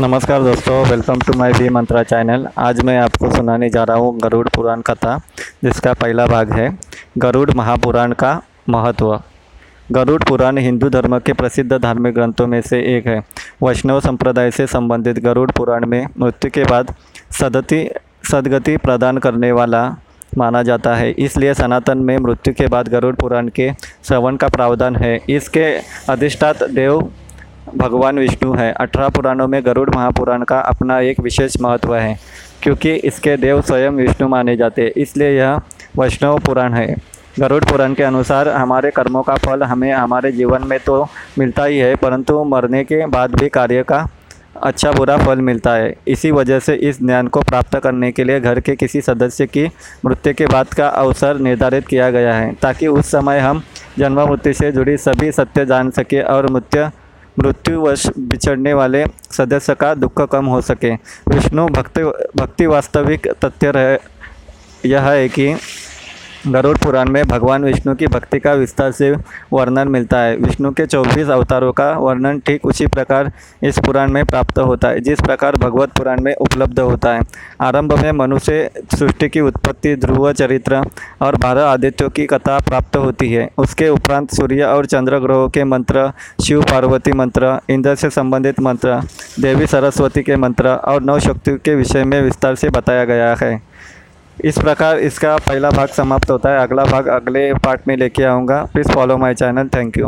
नमस्कार दोस्तों welcome to my V Mantra channel आज मैं आपको सुनाने जा रहा हूँ गरुड़ पुराण कथा, जिसका पहला भाग है, गरुड़ महापुराण का महत्व। गरुड़ पुराण हिंदू धर्म के प्रसिद्ध धार्मिक ग्रंथों में से एक है। वैष्णव संप्रदाय से संबंधित गरुड़ पुराण में मृत्यु के बाद सदति, सदगति प्रदान करने वाला माना जाता है। इसलिए सनातन में मृत्यु के बाद गरुड़ पुराण के श्रवण का प्रावधान है। इसके अधिष्ठात देव भगवान विष्णु है। अठारह पुराणों में गरुड़ महापुराण का अपना एक विशेष महत्व है, क्योंकि इसके देव स्वयं विष्णु माने जाते हैं, इसलिए यह वैष्णव पुराण है। गरुड़ पुराण के अनुसार हमारे कर्मों का फल हमें हमारे जीवन में तो मिलता ही है, परंतु मरने के बाद भी कार्य का अच्छा बुरा फल मिलता है। इसी वजह से इस ज्ञान को प्राप्त करने के लिए घर के किसी सदस्य की मृत्यु के बाद का अवसर निर्धारित किया गया है, ताकि उस समय हम जन्म मृत्यु से जुड़ी सभी सत्य जान सके और मृत्यु मृत्युवश बिछड़ने वाले सदस्य का दुख कम हो सके। विष्णु भक्ति भक्ति वास्तविक तथ्य रहे यह है कि गरुड़ पुराण में भगवान विष्णु की भक्ति का विस्तार से वर्णन मिलता है। विष्णु के 24 अवतारों का वर्णन ठीक उसी प्रकार इस पुराण में प्राप्त होता है, जिस प्रकार भगवत पुराण में उपलब्ध होता है। आरंभ में मनुष्य सृष्टि की उत्पत्ति, ध्रुव चरित्र और बारह आदित्यों की कथा प्राप्त होती है। उसके उपरांत सूर्य और चंद्र ग्रहों के मंत्र, शिव पार्वती मंत्र, इंद्र से संबंधित मंत्र, देवी सरस्वती के मंत्र और नौ शक्तियों के विषय में विस्तार से बताया गया है। इस प्रकार इसका पहला भाग समाप्त होता है। अगला भाग अगले पार्ट में लेके आऊँगा। Please follow my channel thank you